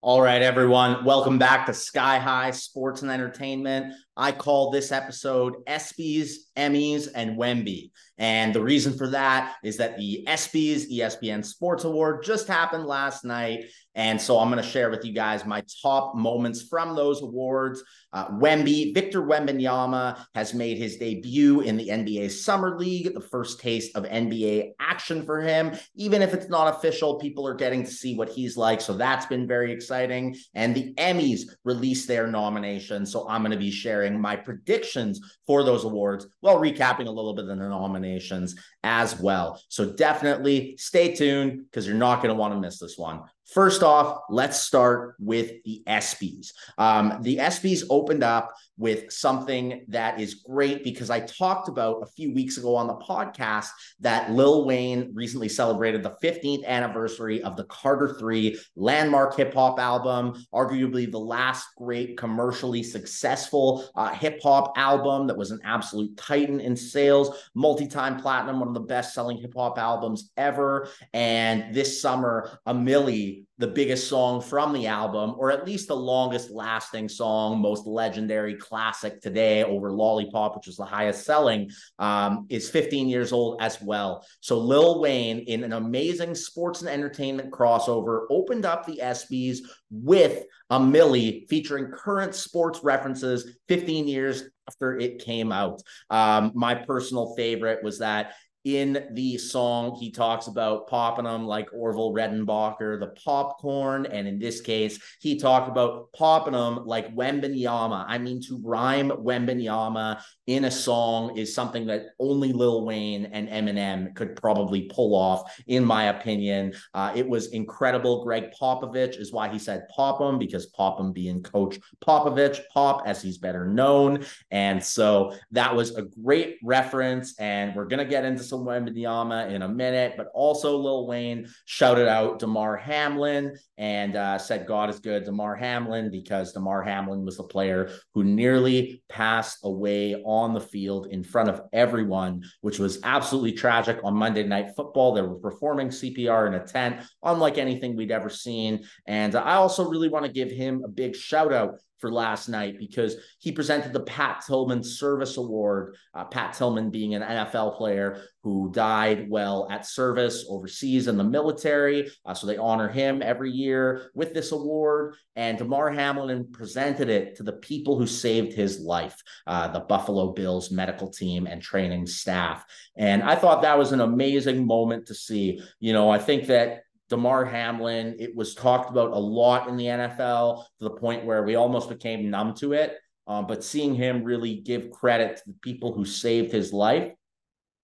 All right, everyone. Welcome back to Sky High Sports and Entertainment. I call this episode ESPYs, Emmys, and Wemby. And the reason for that is that the ESPYs, ESPN Sports Award, just happened last night. And so I'm going to share with you guys my top moments from those awards. Uh, Wemby, Victor Wembanyama has made his debut in the NBA Summer League, the first taste of NBA action for him. Even if it's not official, people are getting to see what he's like. So that's been very exciting. And the Emmys released their nominations. So I'm going to be sharing my predictions for those awards while recapping a little bit of the nominations as well. So definitely stay tuned because you're not going to want to miss this one. First off, let's start with the ESPYs. Um, the ESPYs opened up with something that is great because I talked about a few weeks ago on the podcast that Lil Wayne recently celebrated the 15th anniversary of the Carter 3 landmark hip hop album, arguably the last great commercially successful uh, hip hop album that was an absolute titan in sales, multi time platinum, one of the best selling hip hop albums ever. And this summer, a Milli the biggest song from the album, or at least the longest lasting song, most legendary classic today over Lollipop, which is the highest selling, um, is 15 years old as well. So Lil Wayne, in an amazing sports and entertainment crossover, opened up the ESPYs with a Milli featuring current sports references 15 years after it came out. Um, my personal favorite was that in the song, he talks about popping them like Orville Redenbacher, the popcorn. And in this case, he talked about popping them like Wembanyama. I mean, to rhyme Wembanyama in a song is something that only Lil Wayne and Eminem could probably pull off, in my opinion. Uh, it was incredible. Gregg Popovich is why he said pop him, because pop him being Coach Popovich, Pop as he's better known. And so that was a great reference. And we're going to get into some Wembanyama in a minute, but also Lil Wayne shouted out Damar Hamlin and uh, said, God is good, Damar Hamlin, because Damar Hamlin was the player who nearly passed away on the field in front of everyone, which was absolutely tragic on Monday Night Football. They were performing CPR in a tent, unlike anything we'd ever seen. And I also really want to give him a big shout out for last night because he presented the Pat Tillman Service Award. Uh, Pat Tillman being an NFL player who died well at service overseas in the military. Uh, so they honor him every year with this award. And Damar Hamlin presented it to the people who saved his life, uh, the Buffalo Bills medical team and training staff. And I thought that was an amazing moment to see. You know, I think that Damar Hamlin. It was talked about a lot in the NFL to the point where we almost became numb to it. Um, but seeing him really give credit to the people who saved his life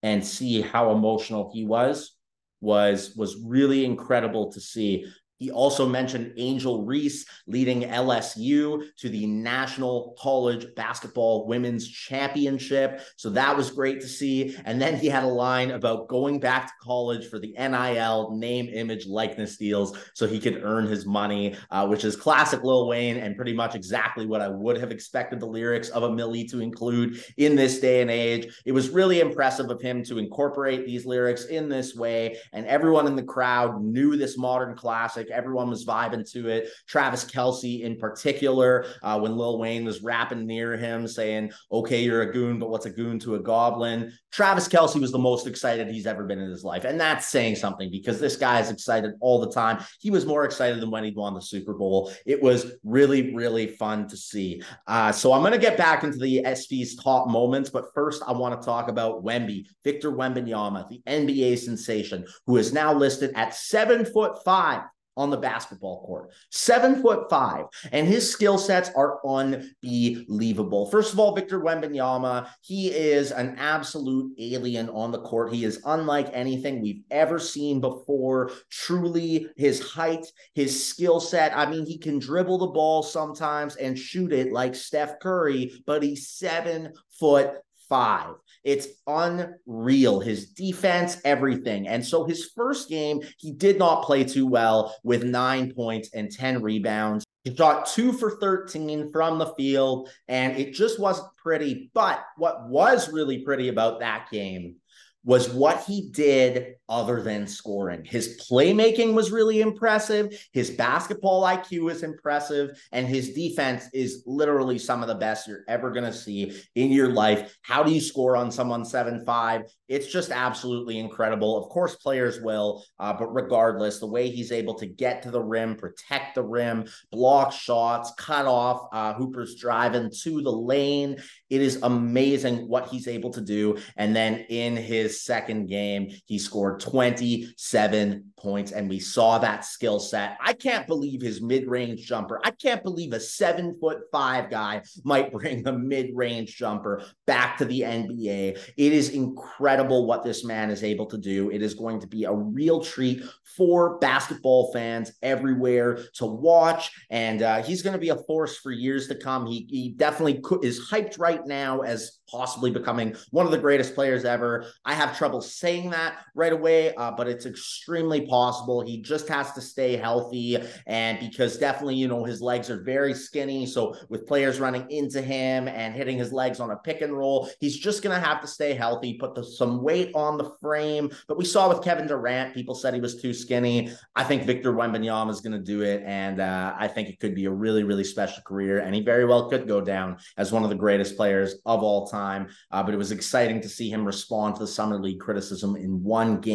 and see how emotional he was was was really incredible to see. He also mentioned Angel Reese leading LSU to the National College Basketball Women's Championship. So that was great to see. And then he had a line about going back to college for the NIL name, image, likeness deals so he could earn his money, uh, which is classic Lil Wayne and pretty much exactly what I would have expected the lyrics of a Milli to include in this day and age. It was really impressive of him to incorporate these lyrics in this way. And everyone in the crowd knew this modern classic Everyone was vibing to it. Travis Kelce, in particular, uh, when Lil Wayne was rapping near him, saying, Okay, you're a goon, but what's a goon to a goblin? Travis Kelce was the most excited he's ever been in his life. And that's saying something because this guy is excited all the time. He was more excited than when he won the Super Bowl. It was really, really fun to see. Uh, so I'm going to get back into the ESPY's top moments, but first I want to talk about Wemby, Victor Wembanyama, the NBA sensation, who is now listed at seven foot five on the basketball court. Seven foot five, and his skill sets are unbelievable. First of all, Victor Wembanyama, he is an absolute alien on the court. He is unlike anything we've ever seen before. Truly, his height, his skill set. I mean, he can dribble the ball sometimes and shoot it like Steph Curry, but he's seven foot five. It's unreal. His defense, everything. And so his first game, he did not play too well with nine points and 10 rebounds. He shot two for 13 from the field, and it just wasn't pretty. But what was really pretty about that game was what he did other than scoring. His playmaking was really impressive. His basketball IQ is impressive. And his defense is literally some of the best you're ever going to see in your life. How do you score on someone 7 5? It's just absolutely incredible. Of course, players will, uh, but regardless, the way he's able to get to the rim, protect the rim, block shots, cut off uh, Hooper's driving to the lane, it is amazing what he's able to do. And then in his second game, he scored 27 points, and we saw that skill set. I can't believe his mid range jumper. I can't believe a seven foot five guy might bring the mid range jumper back to the NBA. It is incredible what this man is able to do. It is going to be a real treat for basketball fans everywhere to watch, and uh, he's going to be a force for years to come. He, he definitely is hyped right now as possibly becoming one of the greatest players ever. I have trouble saying that right away, uh, but it's extremely possible. He just has to stay healthy. And because definitely, you know, his legs are very skinny. So with players running into him and hitting his legs on a pick and roll, he's just going to have to stay healthy, put the, some weight on the frame. But we saw with Kevin Durant, people said he was too skinny. I think Victor Wembanyama is going to do it. And uh, I think it could be a really, really special career. And he very well could go down as one of the greatest players of all time. Uh, but it was exciting to see him respond to the Summer League criticism in one game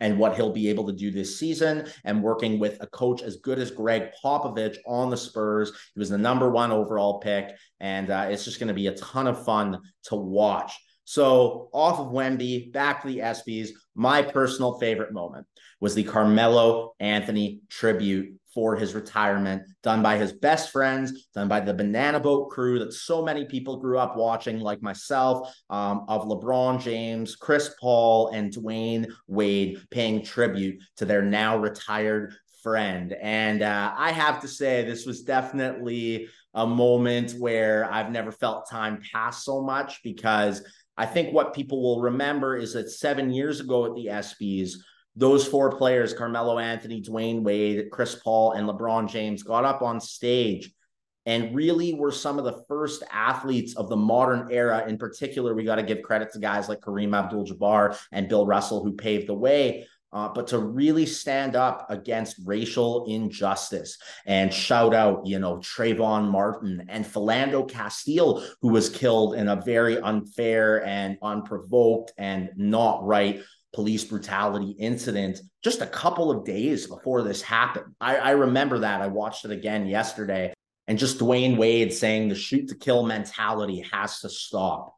and what he'll be able to do this season. And working with a coach as good as Gregg Popovich on the Spurs, he was the number one overall pick. And uh, it's just going to be a ton of fun to watch. So off of Wemby, back to the ESPYs. My personal favorite moment was the Carmelo Anthony tribute for his retirement, done by his best friends, done by the Banana Boat crew that so many people grew up watching, like myself, um, of LeBron James, Chris Paul, and Dwyane Wade paying tribute to their now retired friend. And uh, I have to say, this was definitely a moment where I've never felt time pass so much because I think what people will remember is that seven years ago at the ESPYs, those four players, Carmelo Anthony, Dwyane Wade, Chris Paul, and LeBron James, got up on stage and really were some of the first athletes of the modern era. In particular, we got to give credit to guys like Kareem Abdul Jabbar and Bill Russell, who paved the way. Uh, but to really stand up against racial injustice and shout out, you know, Trayvon Martin and Philando Castile, who was killed in a very unfair and unprovoked and not right police brutality incident just a couple of days before this happened. I, I remember that. I watched it again yesterday. And just Dwyane Wade saying the shoot to kill mentality has to stop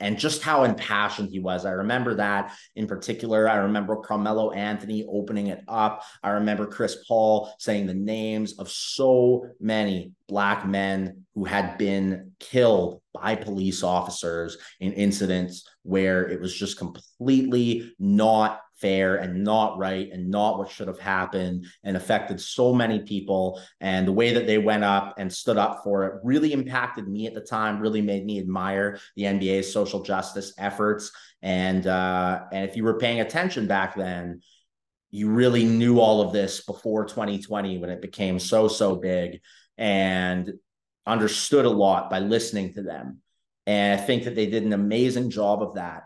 and just how impassioned he was. I remember that in particular. I remember Carmelo Anthony opening it up. I remember Chris Paul saying the names of so many Black men who had been killed by police officers in incidents where it was just completely not fair and not right and not what should have happened and affected so many people. And the way that they went up and stood up for it really impacted me at the time, really made me admire the NBA's social justice efforts. And uh, and if you were paying attention back then, you really knew all of this before 2020 when it became so so big and understood a lot by listening to them. And I think that they did an amazing job of that.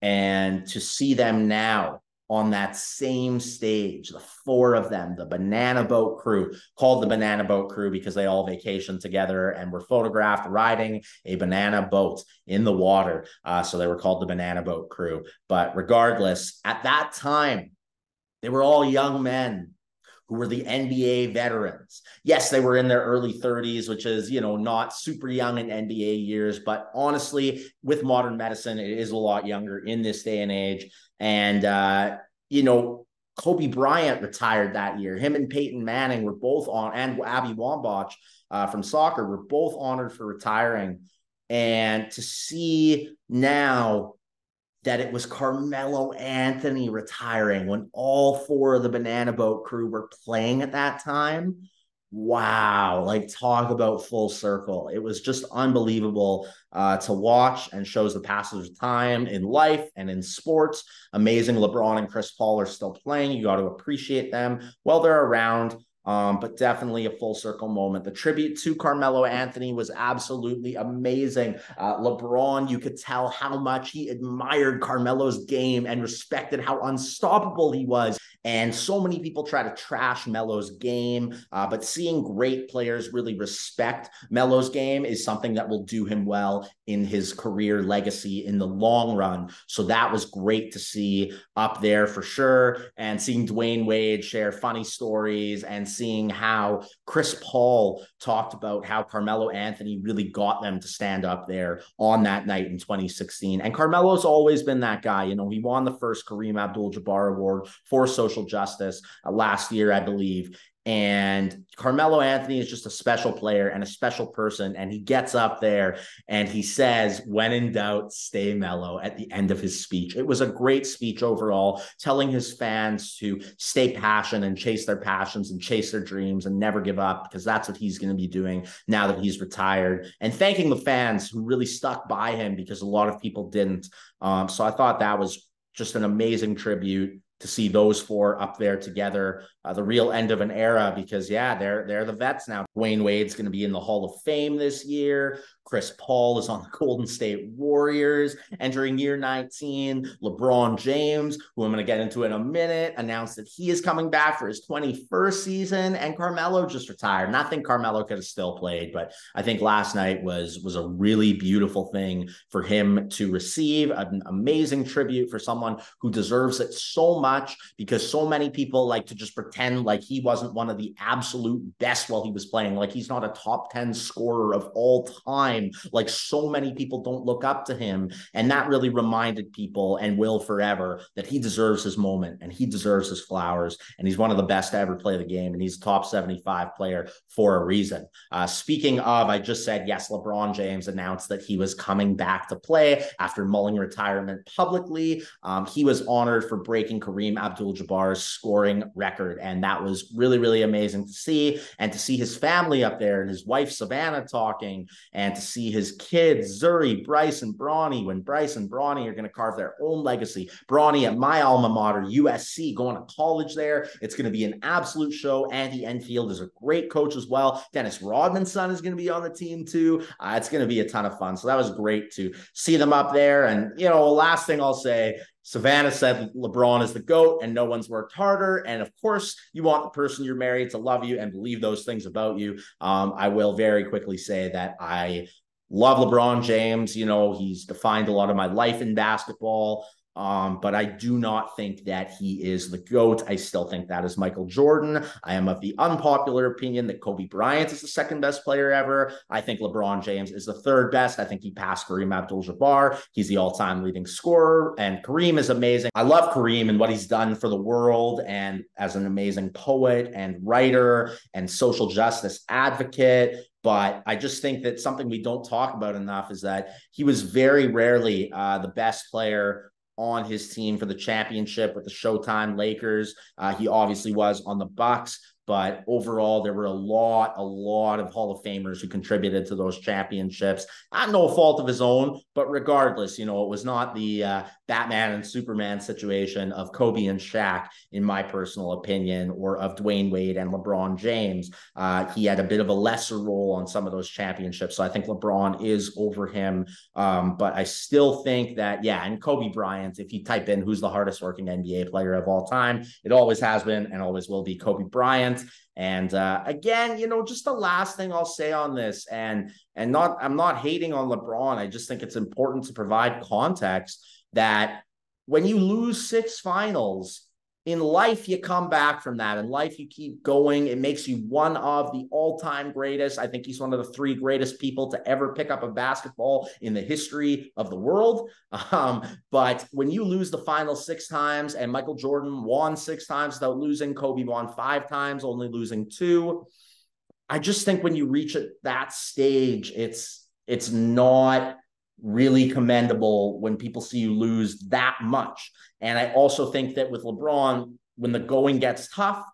And to see them now on that same stage, the four of them, the Banana Boat crew, called the Banana Boat crew because they all vacationed together and were photographed riding a banana boat in the water. Uh, so they were called the Banana Boat crew. But regardless, at that time, they were all young men who were the NBA veterans. Yes, they were in their early 30s, which is, you know, not super young in NBA years, but honestly, with modern medicine, it is a lot younger in this day and age. And, uh, you know, Kobe Bryant retired that year. Him and Peyton Manning were both on, and Abby Wambach uh, from soccer were both honored for retiring. And to see now that it was Carmelo Anthony retiring when all four of the Banana Boat crew were playing at that time. Wow, like talk about full circle. It was just unbelievable uh, to watch and shows the passage of time in life and in sports. Amazing. LeBron and Chris Paul are still playing. You got to appreciate them while they're around. Um, but definitely a full circle moment. The tribute to Carmelo Anthony was absolutely amazing. Uh, LeBron, you could tell how much he admired Carmelo's game and respected how unstoppable he was. And so many people try to trash Melo's game, uh, but seeing great players really respect Melo's game is something that will do him well in his career legacy in the long run. So that was great to see up there for sure. And seeing Dwyane Wade share funny stories and seeing how Chris Paul talked about how Carmelo Anthony really got them to stand up there on that night in 2016. And Carmelo's always been that guy. You know, he won the first Kareem Abdul Jabbar Award for social justice uh, last year, I believe. And Carmelo Anthony is just a special player and a special person. And he gets up there and he says, when in doubt, stay mellow at the end of his speech. It was a great speech overall, telling his fans to stay passionate and chase their passions and chase their dreams and never give up because that's what he's going to be doing now that he's retired. And thanking the fans who really stuck by him because a lot of people didn't. Um, so I thought that was just an amazing tribute to see those four up there together, uh, the real end of an era. Because yeah, they're they're the vets now. Dwyane Wade's going to be in the Hall of Fame this year. Chris Paul is on the Golden State Warriors entering year 19. LeBron James, who I'm going to get into in a minute, announced that he is coming back for his 21st season, and Carmelo just retired. And I think Carmelo could have still played, but I think last night was was a really beautiful thing for him to receive an amazing tribute for someone who deserves it so much because so many people like to just pretend like he wasn't one of the absolute best while he was playing, like he's not a top 10 scorer of all time time. Like so many people don't look up to him. And that really reminded people and will forever that he deserves his moment and he deserves his flowers. And he's one of the best to ever play the game. And he's a top 75 player for a reason. Uh, speaking of, I just said, yes, LeBron James announced that he was coming back to play after mulling retirement publicly. Um, he was honored for breaking Kareem Abdul Jabbar's scoring record. And that was really, really amazing to see. And to see his family up there and his wife, Savannah, talking and to see his kids, Zuri, Bryce, and Bronny, when Bryce and Bronny are going to carve their own legacy. Bronny at my alma mater, USC, going to college there. It's going to be an absolute show. Andy Enfield is a great coach as well. Dennis Rodman's son is going to be on the team too. Uh, it's going to be a ton of fun. So that was great to see them up there. And, you know, last thing I'll say Savannah said LeBron is the GOAT and no one's worked harder. And of course, you want the person you're married to love you and believe those things about you. Um, I will very quickly say that I love LeBron James. You know, he's defined a lot of my life in basketball. Um, but I do not think that he is the GOAT. I still think that is Michael Jordan. I am of the unpopular opinion that Kobe Bryant is the second best player ever. I think LeBron James is the third best. I think he passed Kareem Abdul Jabbar. He's the all time leading scorer, and Kareem is amazing. I love Kareem and what he's done for the world and as an amazing poet and writer and social justice advocate. But I just think that something we don't talk about enough is that he was very rarely uh, the best player on his team for the championship with the Showtime Lakers. Uh, he obviously was on the Bucks, but overall, there were a lot, a lot of Hall of Famers who contributed to those championships. Not no fault of his own, but regardless, you know, it was not the uh, Batman and Superman situation of Kobe and Shaq, in my personal opinion, or of Dwyane Wade and LeBron James. Uh, he had a bit of a lesser role on some of those championships. So I think LeBron is over him. Um, but I still think that, yeah, and Kobe Bryant, if you type in who's the hardest working NBA player of all time, it always has been and always will be Kobe Bryant. And uh, again, you know, just the last thing I'll say on this, and and not I'm not hating on LeBron. I just think it's important to provide context that when you lose six finals, in life you come back from that. In life you keep going. It makes you one of the all-time greatest. I think he's one of the three greatest people to ever pick up a basketball in the history of the world. Um, but when you lose the final six times and michael jordan won six times without losing kobe won five times only losing two i just think when you reach that stage it's it's not really commendable when people see you lose that much. And I also think that with LeBron, when the going gets tough,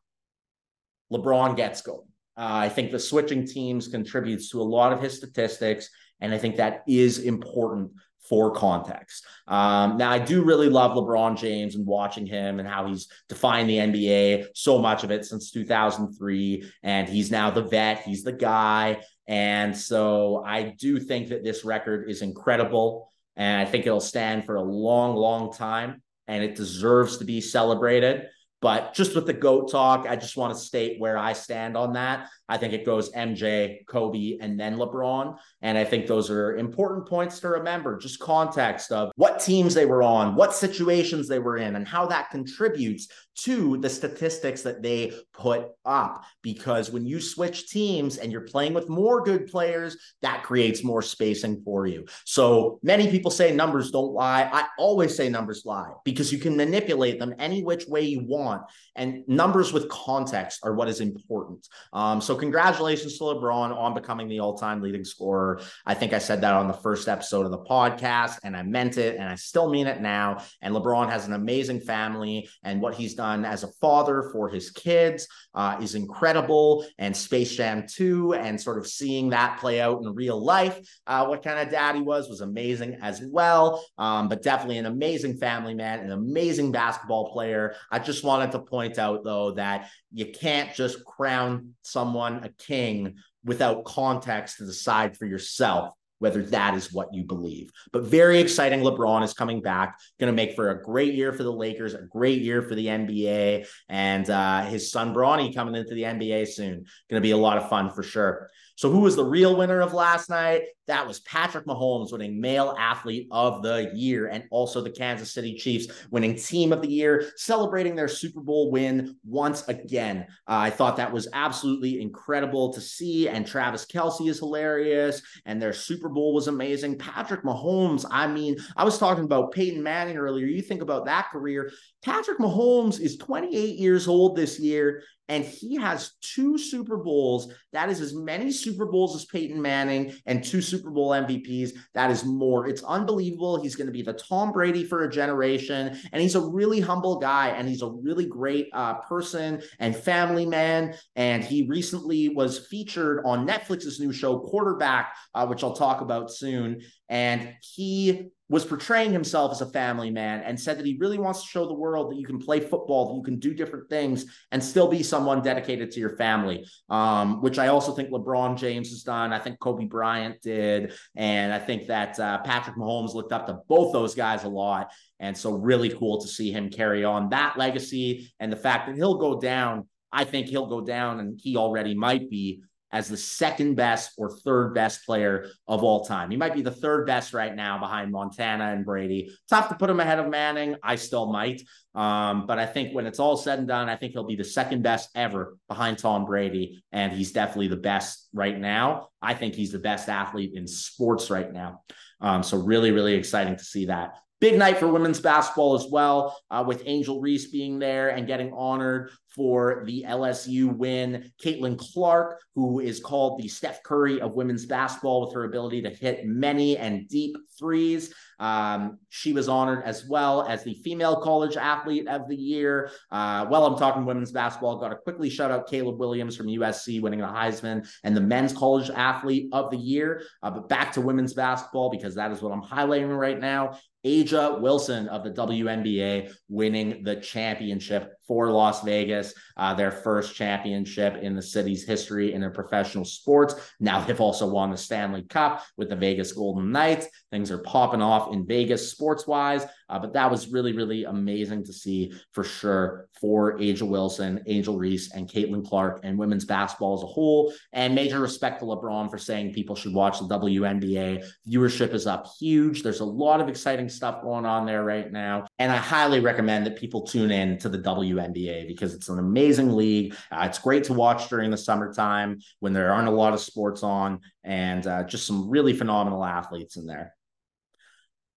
LeBron gets going. Uh, I think the switching teams contributes to a lot of his statistics, and I think that is important for context. Um, now, I do really love LeBron James and watching him and how he's defined the NBA so much of it since 2003. And he's now the vet, he's the guy. And so I do think that this record is incredible. And I think it'll stand for a long, long time. And it deserves to be celebrated. But just with the GOAT talk, I just want to state where I stand on that. I think it goes MJ, Kobe, and then LeBron. And I think those are important points to remember. Just context of what teams they were on, what situations they were in, and how that contributes to the statistics that they put up. Because when you switch teams and you're playing with more good players, that creates more spacing for you. So many people say numbers don't lie. I always say numbers lie because you can manipulate them any which way you want. And numbers with context are what is important. Um, so congratulations to LeBron on becoming the all-time leading scorer. I think I said that on the first episode of the podcast, and I meant it, and I still mean it now. And LeBron has an amazing family, and what he's done as a father for his kids uh, is incredible. And Space Jam 2, and sort of seeing that play out in real life, uh, what kind of dad he was, was amazing as well. Um, but definitely an amazing family man, an amazing basketball player. I just wanted to point out, though, that you can't just crown someone a king without context to decide for yourself whether that is what you believe. But very exciting. LeBron is coming back, going to make for a great year for the Lakers, a great year for the NBA, and uh, his son Bronny coming into the NBA soon. Going to be a lot of fun for sure. So, who was the real winner of last night? That was Patrick Mahomes winning Male Athlete of the Year, and also the Kansas City Chiefs winning Team of the Year, celebrating their Super Bowl win once again. Uh, I thought that was absolutely incredible to see. And Travis Kelce is hilarious, and their Super Bowl was amazing. Patrick Mahomes, I mean, I was talking about Peyton Manning earlier. You think about that career. Patrick Mahomes is 28 years old this year, and he has two Super Bowls. That is as many Super Bowls as Peyton Manning and two Super Bowl MVPs. That is more. It's unbelievable. He's going to be the Tom Brady for a generation, and he's a really humble guy, and he's a really great uh, person and family man. And he recently was featured on Netflix's new show Quarterback, uh, which I'll talk about soon. And he was portraying himself as a family man and said that he really wants to show the world that you can play football, that you can do different things and still be someone dedicated to your family, um, which I also think LeBron James has done. I think Kobe Bryant did. And I think that uh, Patrick Mahomes looked up to both those guys a lot. And so, really cool to see him carry on that legacy and the fact that he'll go down. I think he'll go down, and he already might be as the second best or third best player of all time. He might be the third best right now behind Montana and Brady. Tough to put him ahead of Manning. I still might. Um, but I think when it's all said and done, I think he'll be the second best ever behind Tom Brady. And he's definitely the best right now. I think he's the best athlete in sports right now. Um, so really, really exciting to see that. Big night for women's basketball as well, uh, with Angel Reese being there and getting honored for the LSU win. Caitlin Clark, who is called the Steph Curry of women's basketball with her ability to hit many and deep threes. Um, she was honored as well as the female college athlete of the year. Uh, while I'm talking women's basketball, got to quickly shout out Caleb Williams from USC winning the Heisman and the men's college athlete of the year. Uh, but back to women's basketball because that is what I'm highlighting right now. A'ja Wilson of the WNBA winning the championship for Las Vegas, uh, their first championship in the city's history in their professional sports. Now they've also won the Stanley Cup with the Vegas Golden Knights. Things are popping off in Vegas sports wise. Uh, but that was really, really amazing to see for sure for A'ja Wilson, Angel Reese, and Caitlin Clark, and women's basketball as a whole. And major respect to LeBron for saying people should watch the WNBA. Viewership is up huge. There's a lot of exciting stuff going on there right now. And I highly recommend that people tune in to the WNBA because it's an amazing league. Uh, it's great to watch during the summertime when there aren't a lot of sports on, and uh, just some really phenomenal athletes in there.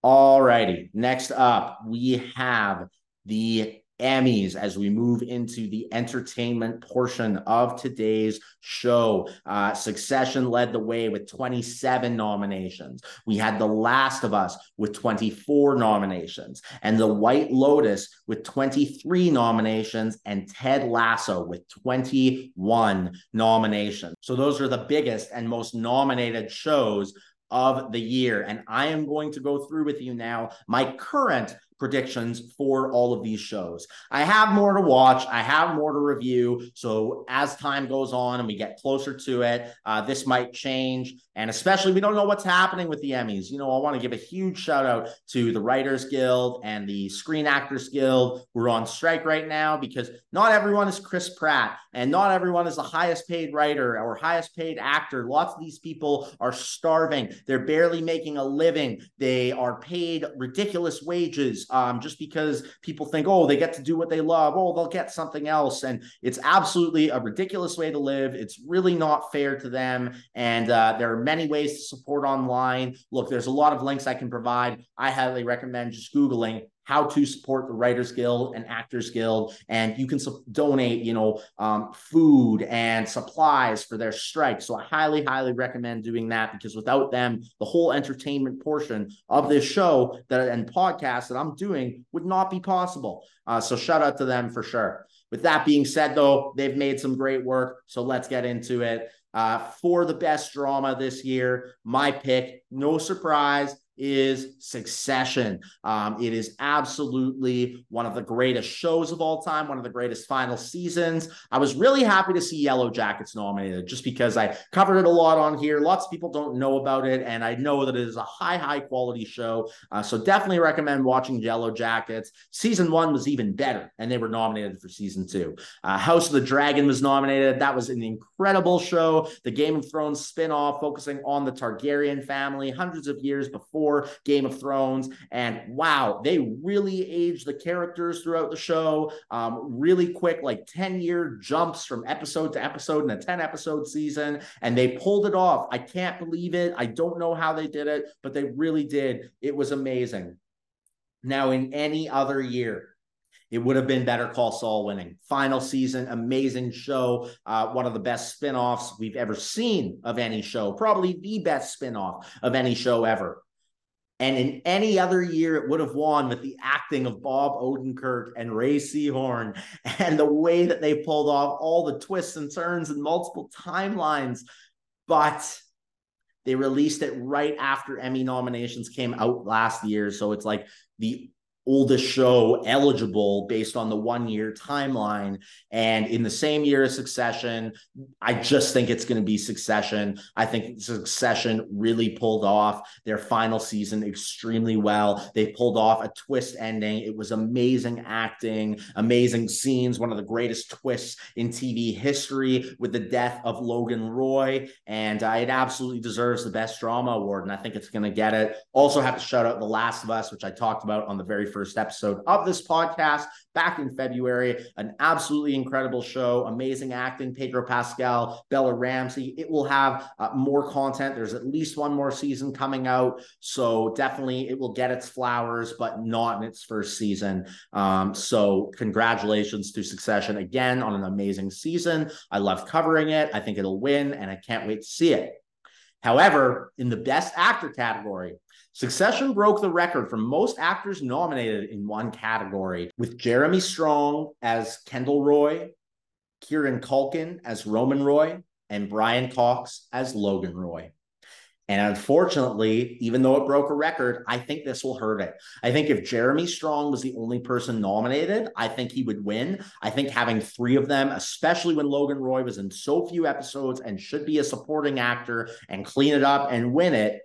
All righty. Next up, we have the Emmys as we move into the entertainment portion of today's show. Uh, Succession led the way with 27 nominations. We had The Last of Us with 24 nominations, and The White Lotus with 23 nominations, and Ted Lasso with 21 nominations. So those are the biggest and most nominated shows of the year. And I am going to go through with you now my current predictions for all of these shows. I have more to watch, I have more to review. So as time goes on and we get closer to it, uh, this might change. And especially, we don't know what's happening with the Emmys. You know, I want to give a huge shout out to the Writers Guild and the Screen Actors Guild. We're on strike right now because not everyone is Chris Pratt and not everyone is the highest paid writer or highest paid actor. Lots of these people are starving. They're barely making a living. They are paid ridiculous wages um, just because people think, oh, they get to do what they love. Oh, they'll get something else. And it's absolutely a ridiculous way to live. It's really not fair to them. And uh, there are many ways to support online. Look, there's a lot of links I can provide. I highly recommend just Googling how to support the Writers Guild and Actors Guild, and you can su- donate, you know, um, food and supplies for their strike. So I highly, highly recommend doing that because without them, the whole entertainment portion of this show that and podcast that I'm doing would not be possible. Uh, so shout out to them for sure. With that being said, though, they've made some great work. So let's get into it. Uh, for the best drama this year, my pick, no surprise, is Succession. Um, it is absolutely one of the greatest shows of all time, one of the greatest final seasons. I was really happy to see Yellow Jackets nominated just because I covered it a lot on here. Lots of people don't know about it, and I know that it is a high, high quality show. Uh, so definitely recommend watching Yellow Jackets. Season one was even better, and they were nominated for season two. Uh, House of the Dragon was nominated. That was an incredible show. The Game of Thrones spinoff focusing on the Targaryen family hundreds of years before Game of Thrones. And wow, they really aged the characters throughout the show um, really quick, like 10 year jumps from episode to episode in a 10 episode season. And they pulled it off. I can't believe it. I don't know how they did it, but they really did. It was amazing. Now, in any other year, it would have been Better Call Saul winning. Final season, amazing show. Uh, one of the best spin-offs we've ever seen of any show. Probably the best spin-off of any show ever. And in any other year, it would have won with the acting of Bob Odenkirk and Rhea Seehorn and the way that they pulled off all the twists and turns and multiple timelines. But they released it right after Emmy nominations came out last year. So it's like the oldest show eligible based on the one year timeline. And in the same year as Succession, I just think it's going to be Succession. I think Succession really pulled off their final season extremely well. They pulled off a twist ending. It was amazing acting, amazing scenes, one of the greatest twists in TV history with the death of Logan Roy. And uh, it absolutely deserves the best drama award. And I think it's going to get it. Also, have to shout out The Last of Us, which I talked about on the very first episode of this podcast back in February. An absolutely incredible show, amazing acting, Pedro Pascal, Bella Ramsey. It will have uh, more content. There's at least one more season coming out. So definitely it will get its flowers, but not in its first season. Um, so congratulations to Succession again on an amazing season. I love covering it. I think it'll win, and I can't wait to see it. However, in the best actor category, Succession broke the record for most actors nominated in one category, with Jeremy Strong as Kendall Roy, Kieran Culkin as Roman Roy, and Brian Cox as Logan Roy. And unfortunately, even though it broke a record, I think this will hurt it. I think if Jeremy Strong was the only person nominated, I think he would win. I think having three of them, especially when Logan Roy was in so few episodes and should be a supporting actor and clean it up and win it,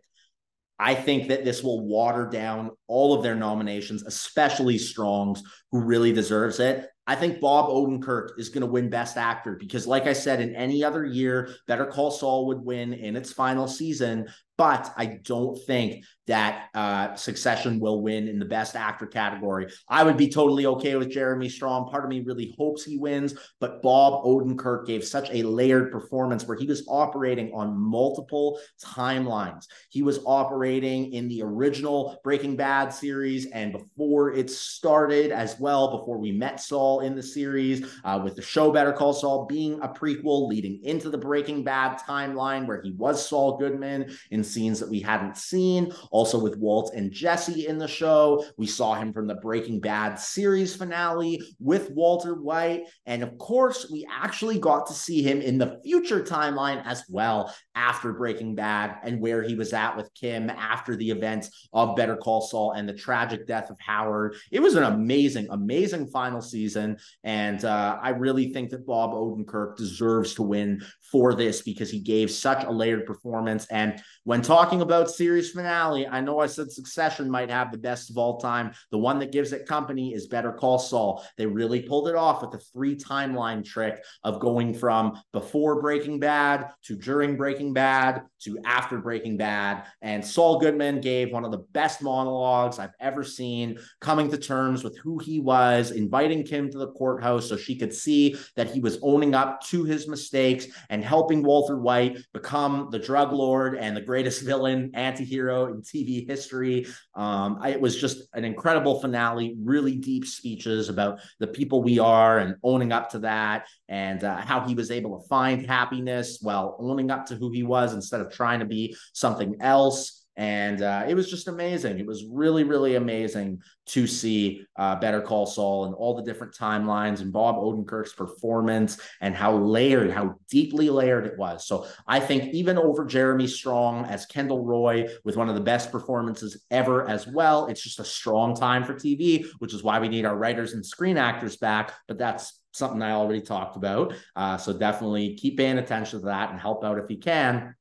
I think that this will water down all of their nominations, especially Strong's, who really deserves it. I think Bob Odenkirk is going to win Best Actor because, like I said, in any other year, Better Call Saul would win in its final season. But I don't think that uh, Succession will win in the Best Actor category. I would be totally okay with Jeremy Strong. Part of me really hopes he wins, but Bob Odenkirk gave such a layered performance where he was operating on multiple timelines. He was operating in the original Breaking Bad Bad series and before it started as well, before we met Saul in the series, uh, with the show Better Call Saul being a prequel leading into the Breaking Bad timeline where he was Saul Goodman in scenes that we hadn't seen. Also with Walt and Jesse in the show. We saw him from the Breaking Bad series finale with Walter White. And of course, we actually got to see him in the future timeline as well after Breaking Bad and where he was at with Kim after the events of Better Call Saul and the tragic death of Howard. It was an amazing, amazing final season. And uh, I really think that Bob Odenkirk deserves to win for this because he gave such a layered performance. And when talking about series finale, I know I said Succession might have the best of all time. The one that gives it company is Better Call Saul. They really pulled it off with the three timeline trick of going from before Breaking Bad to during Breaking Bad to after Breaking Bad. And Saul Goodman gave one of the best monologues I've ever seen, coming to terms with who he was, inviting Kim to the courthouse so she could see that he was owning up to his mistakes and helping Walter White become the drug lord and the greatest villain, anti-hero in TV history. Um, I, it was just an incredible finale, really deep speeches about the people we are and owning up to that and uh, how he was able to find happiness while owning up to who he was instead of trying to be something else. And uh, it was just amazing. It was really, really amazing to see uh, Better Call Saul and all the different timelines and Bob Odenkirk's performance and how layered, how deeply layered it was. So I think even over Jeremy Strong as Kendall Roy with one of the best performances ever as well, it's just a strong time for TV, which is why we need our writers and screen actors back. But that's something I already talked about. Uh, so definitely keep paying attention to that and help out if you can.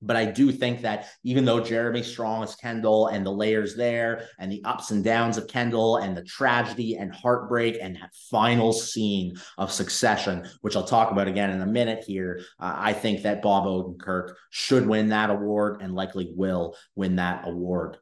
But I do think that even though Jeremy Strong is Kendall and the layers there and the ups and downs of Kendall and the tragedy and heartbreak and that final scene of succession, which I'll talk about again in a minute here, uh, I think that Bob Odenkirk should win that award and likely will win that award.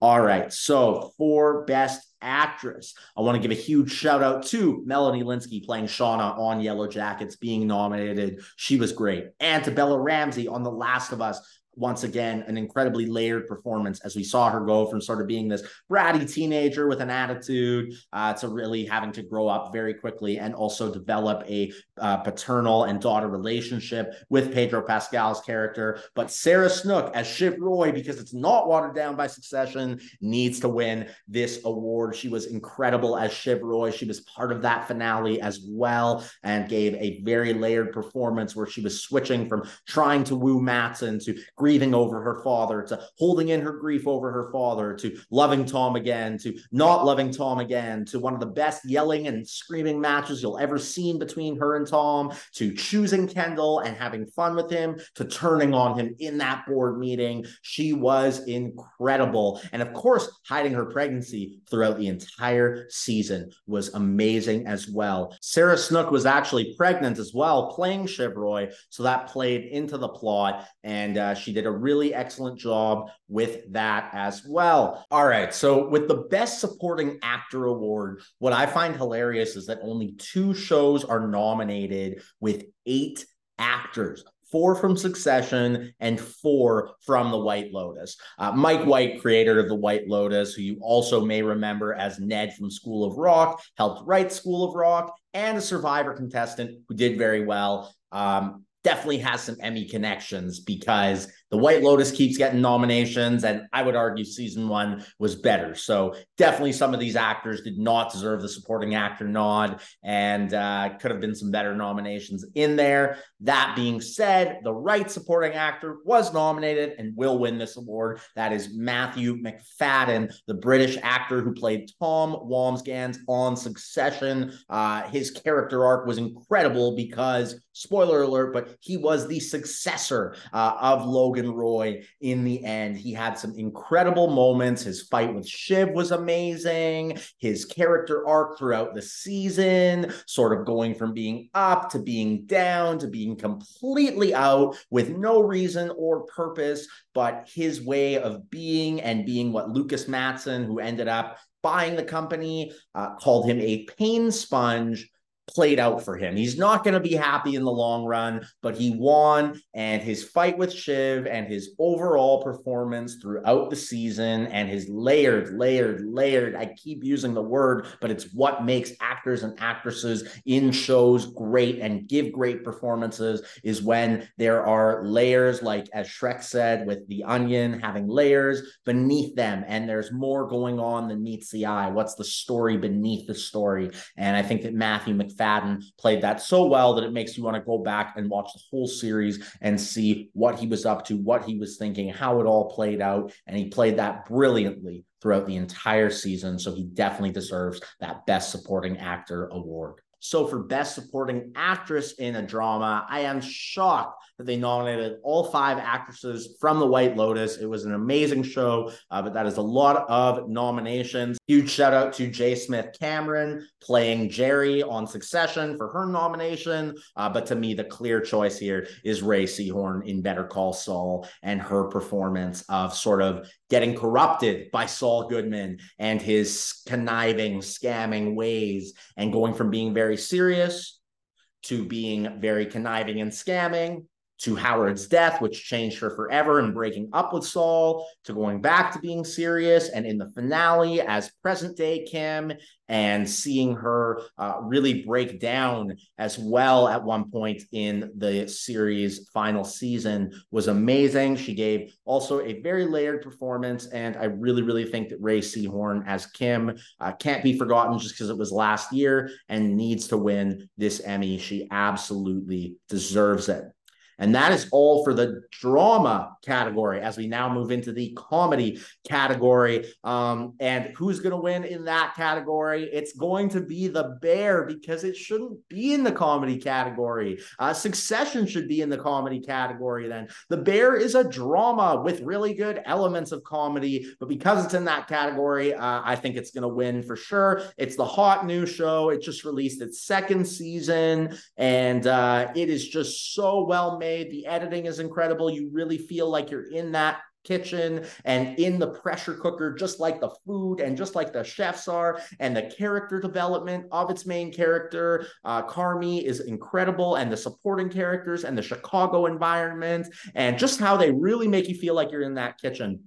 All right. So for best actress, I want to give a huge shout out to Melanie Lynskey playing Shauna on Yellow Jackets being nominated. She was great. And to Bella Ramsey on The Last of Us once again an incredibly layered performance as we saw her go from sort of being this bratty teenager with an attitude uh, to really having to grow up very quickly and also develop a uh, paternal and daughter relationship with Pedro Pascal's character. But Sarah Snook as Shiv Roy, because it's not watered down by Succession, needs to win this award. She was incredible as Shiv Roy. She was part of that finale as well and gave a very layered performance where she was switching from trying to woo Matsson to grieving over her father, to holding in her grief over her father, to loving Tom again, to not loving Tom again, to one of the best yelling and screaming matches you'll ever seen between her and Tom, to choosing Kendall and having fun with him, to turning on him in that board meeting. She was incredible. And of course, hiding her pregnancy throughout the entire season was amazing as well. Sarah Snook was actually pregnant as well, playing Shiv Roy. So that played into the plot. And uh, she did a really excellent job with that as well. All right. So, with the Best Supporting Actor Award, what I find hilarious is that only two shows are nominated with eight actors four from Succession, and four from The White Lotus. Uh, Mike White, creator of The White Lotus, who you also may remember as Ned from School of Rock, helped write School of Rock, and a Survivor contestant who did very well. Um, definitely has some Emmy connections because the White Lotus keeps getting nominations, and I would argue season one was better. So definitely, some of these actors did not deserve the supporting actor nod, and uh, could have been some better nominations in there. That being said, the right supporting actor was nominated and will win this award. That is Matthew Macfadyen, the British actor who played Tom Wambsgans on Succession. Uh, his character arc was incredible because, spoiler alert, but he was the successor uh, of Logan. Logan Roy in the end. He had some incredible moments. His fight with Shiv was amazing. His character arc throughout the season, sort of going from being up to being down to being completely out with no reason or purpose, but his way of being and being what Lukas Matsson, who ended up buying the company, uh, called him a pain sponge played out for him. He's not going to be happy in the long run, but he won. And his fight with Shiv and his overall performance throughout the season and his layered, layered, layered, I keep using the word, but it's what makes actors and actresses in shows great and give great performances is when there are layers, like as Shrek said, with the onion having layers beneath them. And there's more going on than meets the eye. What's the story beneath the story? And I think that Matthew Macfadyen Macfadyen played that so well that it makes you want to go back and watch the whole series and see what he was up to, what he was thinking, how it all played out. And he played that brilliantly throughout the entire season. So he definitely deserves that Best Supporting Actor award. So for Best Supporting Actress in a Drama, I am shocked that they nominated all five actresses from The White Lotus. It was an amazing show, uh, but that is a lot of nominations. Huge shout out to J. Smith Cameron playing Gerri on Succession for her nomination. Uh, but to me, the clear choice here is Rhea Seehorn in Better Call Saul and her performance of sort of getting corrupted by Saul Goodman and his conniving, scamming ways and going from being very serious to being very conniving and scamming to Howard's death, which changed her forever and breaking up with Saul, to going back to being serious, and in the finale as present day Kim, and seeing her uh, really break down as well at one point in the series final season was amazing. She gave also a very layered performance, and I really, really think that Rhea Seehorn as Kim uh, can't be forgotten just because it was last year and needs to win this Emmy. She absolutely deserves it. And that is all for the drama category as we now move into the comedy category. Um, and who's going to win in that category? It's going to be The Bear because it shouldn't be in the comedy category. Uh, Succession should be in the comedy category then. The Bear is a drama with really good elements of comedy, but because it's in that category, uh, I think it's going to win for sure. It's the hot new show. It just released its second season, and uh, it is just so well made made. The editing is incredible. You really feel like you're in that kitchen and in the pressure cooker, just like the food and just like the chefs are, and the character development of its main character. Uh, Carmy is incredible, and the supporting characters and the Chicago environment, and just how they really make you feel like you're in that kitchen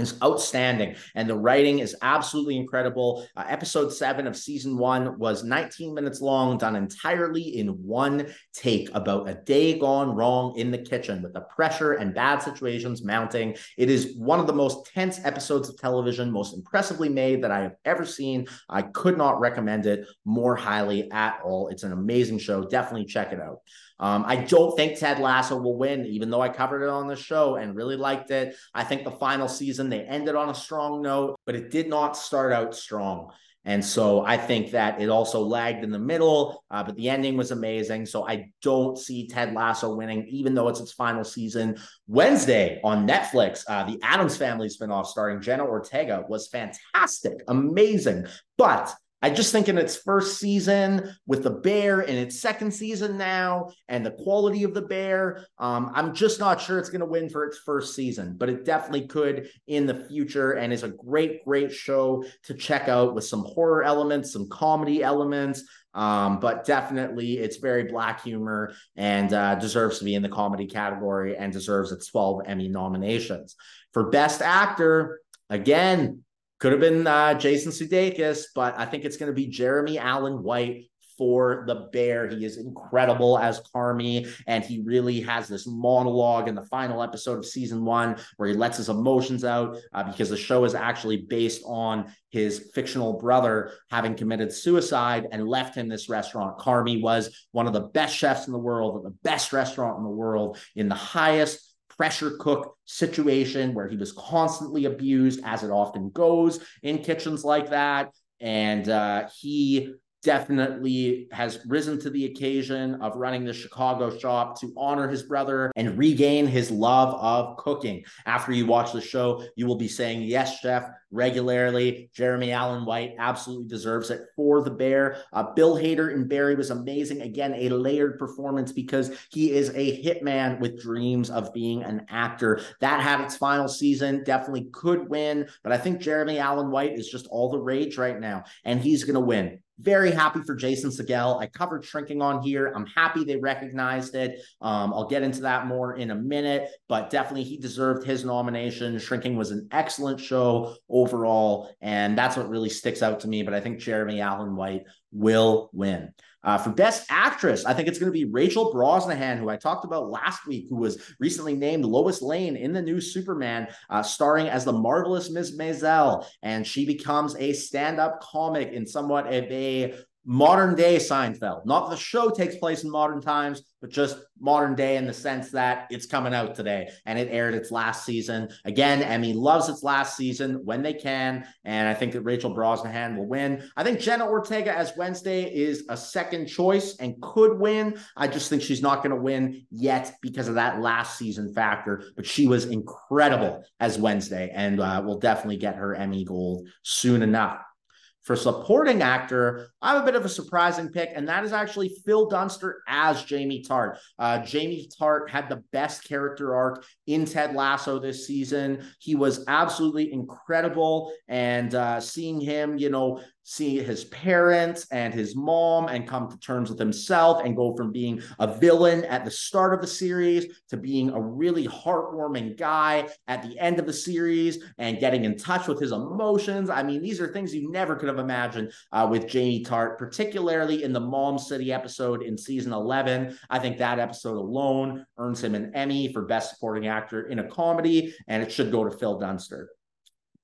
is outstanding and the writing is absolutely incredible. Uh, episode 7 of season 1 was 19 minutes long done entirely in one take about a day gone wrong in the kitchen with the pressure and bad situations mounting. It is one of the most tense episodes of television most impressively made that i have ever seen. I could not recommend it more highly at all. It's an amazing show. Definitely check it out um, I don't think Ted Lasso will win, even though I covered it on the show and really liked it. I think the final season they ended on a strong note, but it did not start out strong. And so I think that it also lagged in the middle, uh, but the ending was amazing. So I don't see Ted Lasso winning, even though it's its final season. Wednesday on Netflix, uh, the Addams Family spinoff starring Jenna Ortega was fantastic, amazing. But I just think in its first season with the Bear, in its second season now, and the quality of the Bear, um, I'm just not sure it's going to win for its first season, but it definitely could in the future and is a great, great show to check out with some horror elements, some comedy elements. Um, but definitely it's very black humor and uh, deserves to be in the comedy category and deserves its 12 Emmy nominations. For Best Actor, again, could have been uh, Jason Sudeikis, but I think it's going to be Jeremy Allen White for the bear. He is incredible as Carmy, and he really has this monologue in the final episode of season one where he lets his emotions out uh, because the show is actually based on his fictional brother having committed suicide and left him this restaurant. Carmy was one of the best chefs in the world, the best restaurant in the world, in the highest pressure cook situation where he was constantly abused, as it often goes in kitchens like that. And uh, he definitely has risen to the occasion of running the Chicago shop to honor his brother and regain his love of cooking. After you watch the show, you will be saying, Yes, chef, regularly. Jeremy Allen White absolutely deserves it for the Bear. Uh, Bill Hader in Barry was amazing. Again, a layered performance because he is a hitman with dreams of being an actor. That had its final season, definitely could win, but I think Jeremy Allen White is just all the rage right now, and he's going to win very happy for Jason Segel. I covered shrinking on here. I'm happy they recognized it. Um, I'll get into that more in a minute, but definitely he deserved his nomination. Shrinking was an excellent show overall, and that's what really sticks out to me. But I think Jeremy Allen White will win. Uh, for Best Actress, I think it's going to be Rachel Brosnahan, who I talked about last week, who was recently named Lois Lane in the new Superman, uh, starring as the marvelous Ms. Maisel. And she becomes a stand up comic in somewhat of a modern day Seinfeld. Not the show takes place in modern times, but just modern day in the sense that it's coming out today and it aired its last season. Again, Emmy loves its last season when they can. And I think that Rachel Brosnahan will win. I think Jenna Ortega as Wednesday is a second choice and could win. I just think she's not going to win yet because of that last season factor. But she was incredible as Wednesday and uh, will definitely get her Emmy Gold soon enough. For supporting actor, I have a bit of a surprising pick, and that is actually Phil Dunster as Jamie Tartt. Uh, Jamie Tartt had the best character arc in Ted Lasso this season. He was absolutely incredible, and uh, seeing him, you know, see his parents and his mom and come to terms with himself and go from being a villain at the start of the series to being a really heartwarming guy at the end of the series and getting in touch with his emotions. I mean, these are things you never could have imagined uh, with Jamie Tartt, particularly in the Mom City episode in season 11. I think that episode alone earns him an Emmy for Best Supporting Actor in a Comedy, and it should go to Phil Dunster.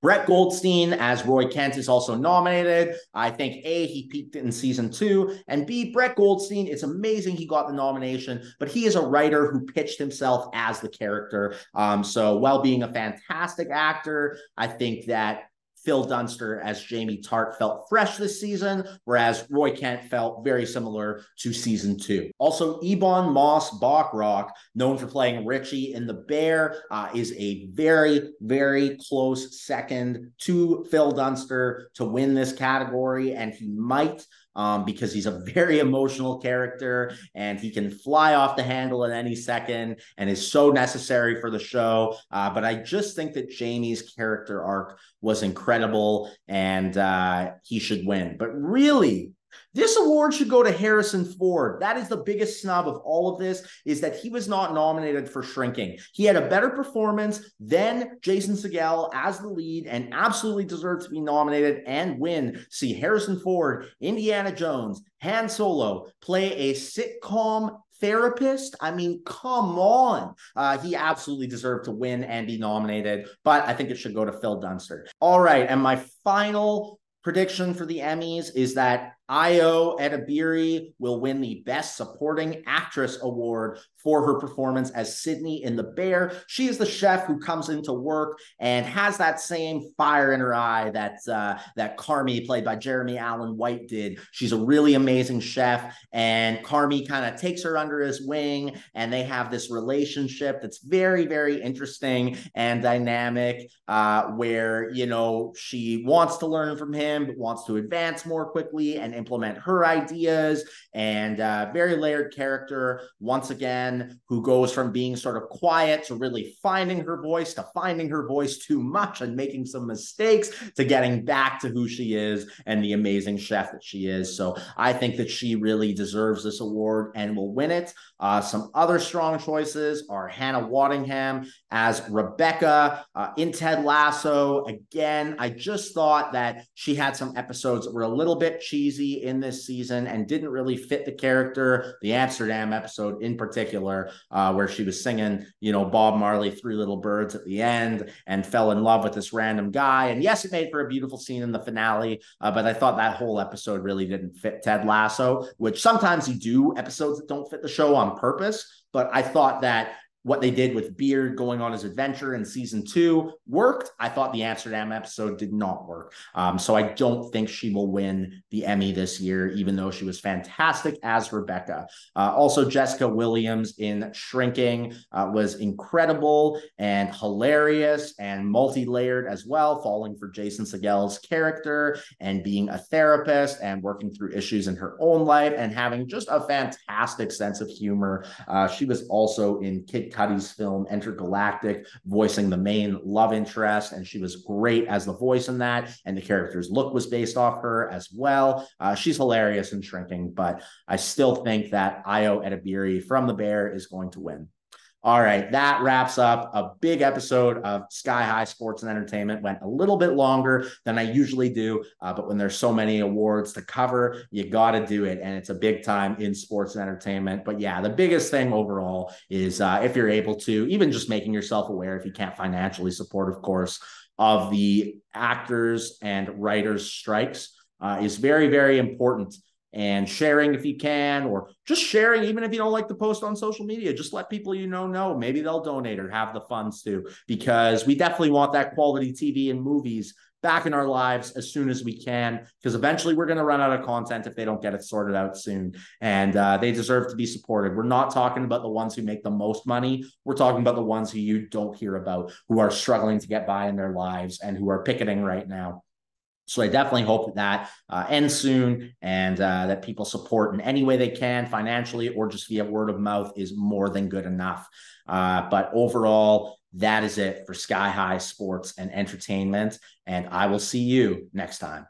Brett Goldstein as Roy Kent is also nominated. I think A, he peaked in season two, and B, Brett Goldstein, it's amazing he got the nomination, but he is a writer who pitched himself as the character. Um, so while being a fantastic actor, I think that Phil Dunster as Jamie Tartt felt fresh this season, whereas Roy Kent felt very similar to season two. Also, Ebon Moss Bachrach, known for playing Richie in The Bear, uh, is a very, very close second to Phil Dunster to win this category, and he might um, because he's a very emotional character and he can fly off the handle at any second and is so necessary for the show. Uh, but I just think that Jamie's character arc was incredible and uh, he should win. But really, this award should go to Harrison Ford. That is the biggest snub of all of this is that he was not nominated for Shrinking. He had a better performance than Jason Segel as the lead and absolutely deserved to be nominated and win. See Harrison Ford, Indiana Jones, Han Solo play a sitcom therapist. I mean, come on. Uh, he absolutely deserved to win and be nominated, but I think it should go to Phil Dunster. All right. And my final prediction for the Emmys is that Ayo Edebiri will win the Best Supporting Actress Award for her performance as Sydney in The Bear. She is the chef who comes into work and has that same fire in her eye that uh, that Carmy, played by Jeremy Allen White, did. She's a really amazing chef, and Carmy kind of takes her under his wing, and they have this relationship that's very, very interesting and dynamic. Uh, where you know she wants to learn from him, but wants to advance more quickly and implement her ideas. And uh, very layered character once again who goes from being sort of quiet to really finding her voice to finding her voice too much and making some mistakes to getting back to who she is and the amazing chef that she is. So I think that she really deserves this award and will win it. Uh, some other strong choices are Hannah Waddingham as Rebecca uh, in Ted Lasso. Again, I just thought that she had some episodes that were a little bit cheesy in this season and didn't really fit the character. The Amsterdam episode in particular particular, uh, where she was singing, you know, Bob Marley, Three Little Birds at the end and fell in love with this random guy. And yes, it made for a beautiful scene in the finale, uh, but I thought that whole episode really didn't fit Ted Lasso, which sometimes you do episodes that don't fit the show on purpose. But I thought that what they did with Beard going on his adventure in season two worked. I thought the Amsterdam episode did not work. Um, so I don't think she will win the Emmy this year, even though she was fantastic as Rebecca. Uh, also, Jessica Williams in Shrinking uh, was incredible and hilarious and multi layered as well, falling for Jason Segel's character and being a therapist and working through issues in her own life and having just a fantastic sense of humor. Uh, she was also in Kid Cudi's film Entergalactic, voicing the main love interest, and she was great as the voice in that. And the character's look was based off her as well. Uh, she's hilarious in Shrinking, but I still think that Ayo Edebiri from The Bear is going to win. All right, that wraps up a big episode of Sky High Sports and Entertainment. Went a little bit longer than I usually do, uh, but when there's so many awards to cover, you got to do it. And it's a big time in sports and entertainment. But yeah, the biggest thing overall is uh, if you're able to, even just making yourself aware, if you can't financially support, of course, of the actors and writers' strikes uh, is very, very important and sharing if you can, or just sharing, even if you don't like the post on social media, just let people you know know. Maybe they'll donate or have the funds to, because we definitely want that quality TV and movies back in our lives as soon as we can, because eventually we're going to run out of content if they don't get it sorted out soon. And uh, they deserve to be supported. We're not talking about the ones who make the most money. We're talking about the ones who you don't hear about, who are struggling to get by in their lives and who are picketing right now. So I definitely hope that that uh, ends soon and uh, that people support in any way they can, financially or just via word of mouth, is more than good enough. Uh, but overall, that is it for Sky High Sports and Entertainment. And I will see you next time.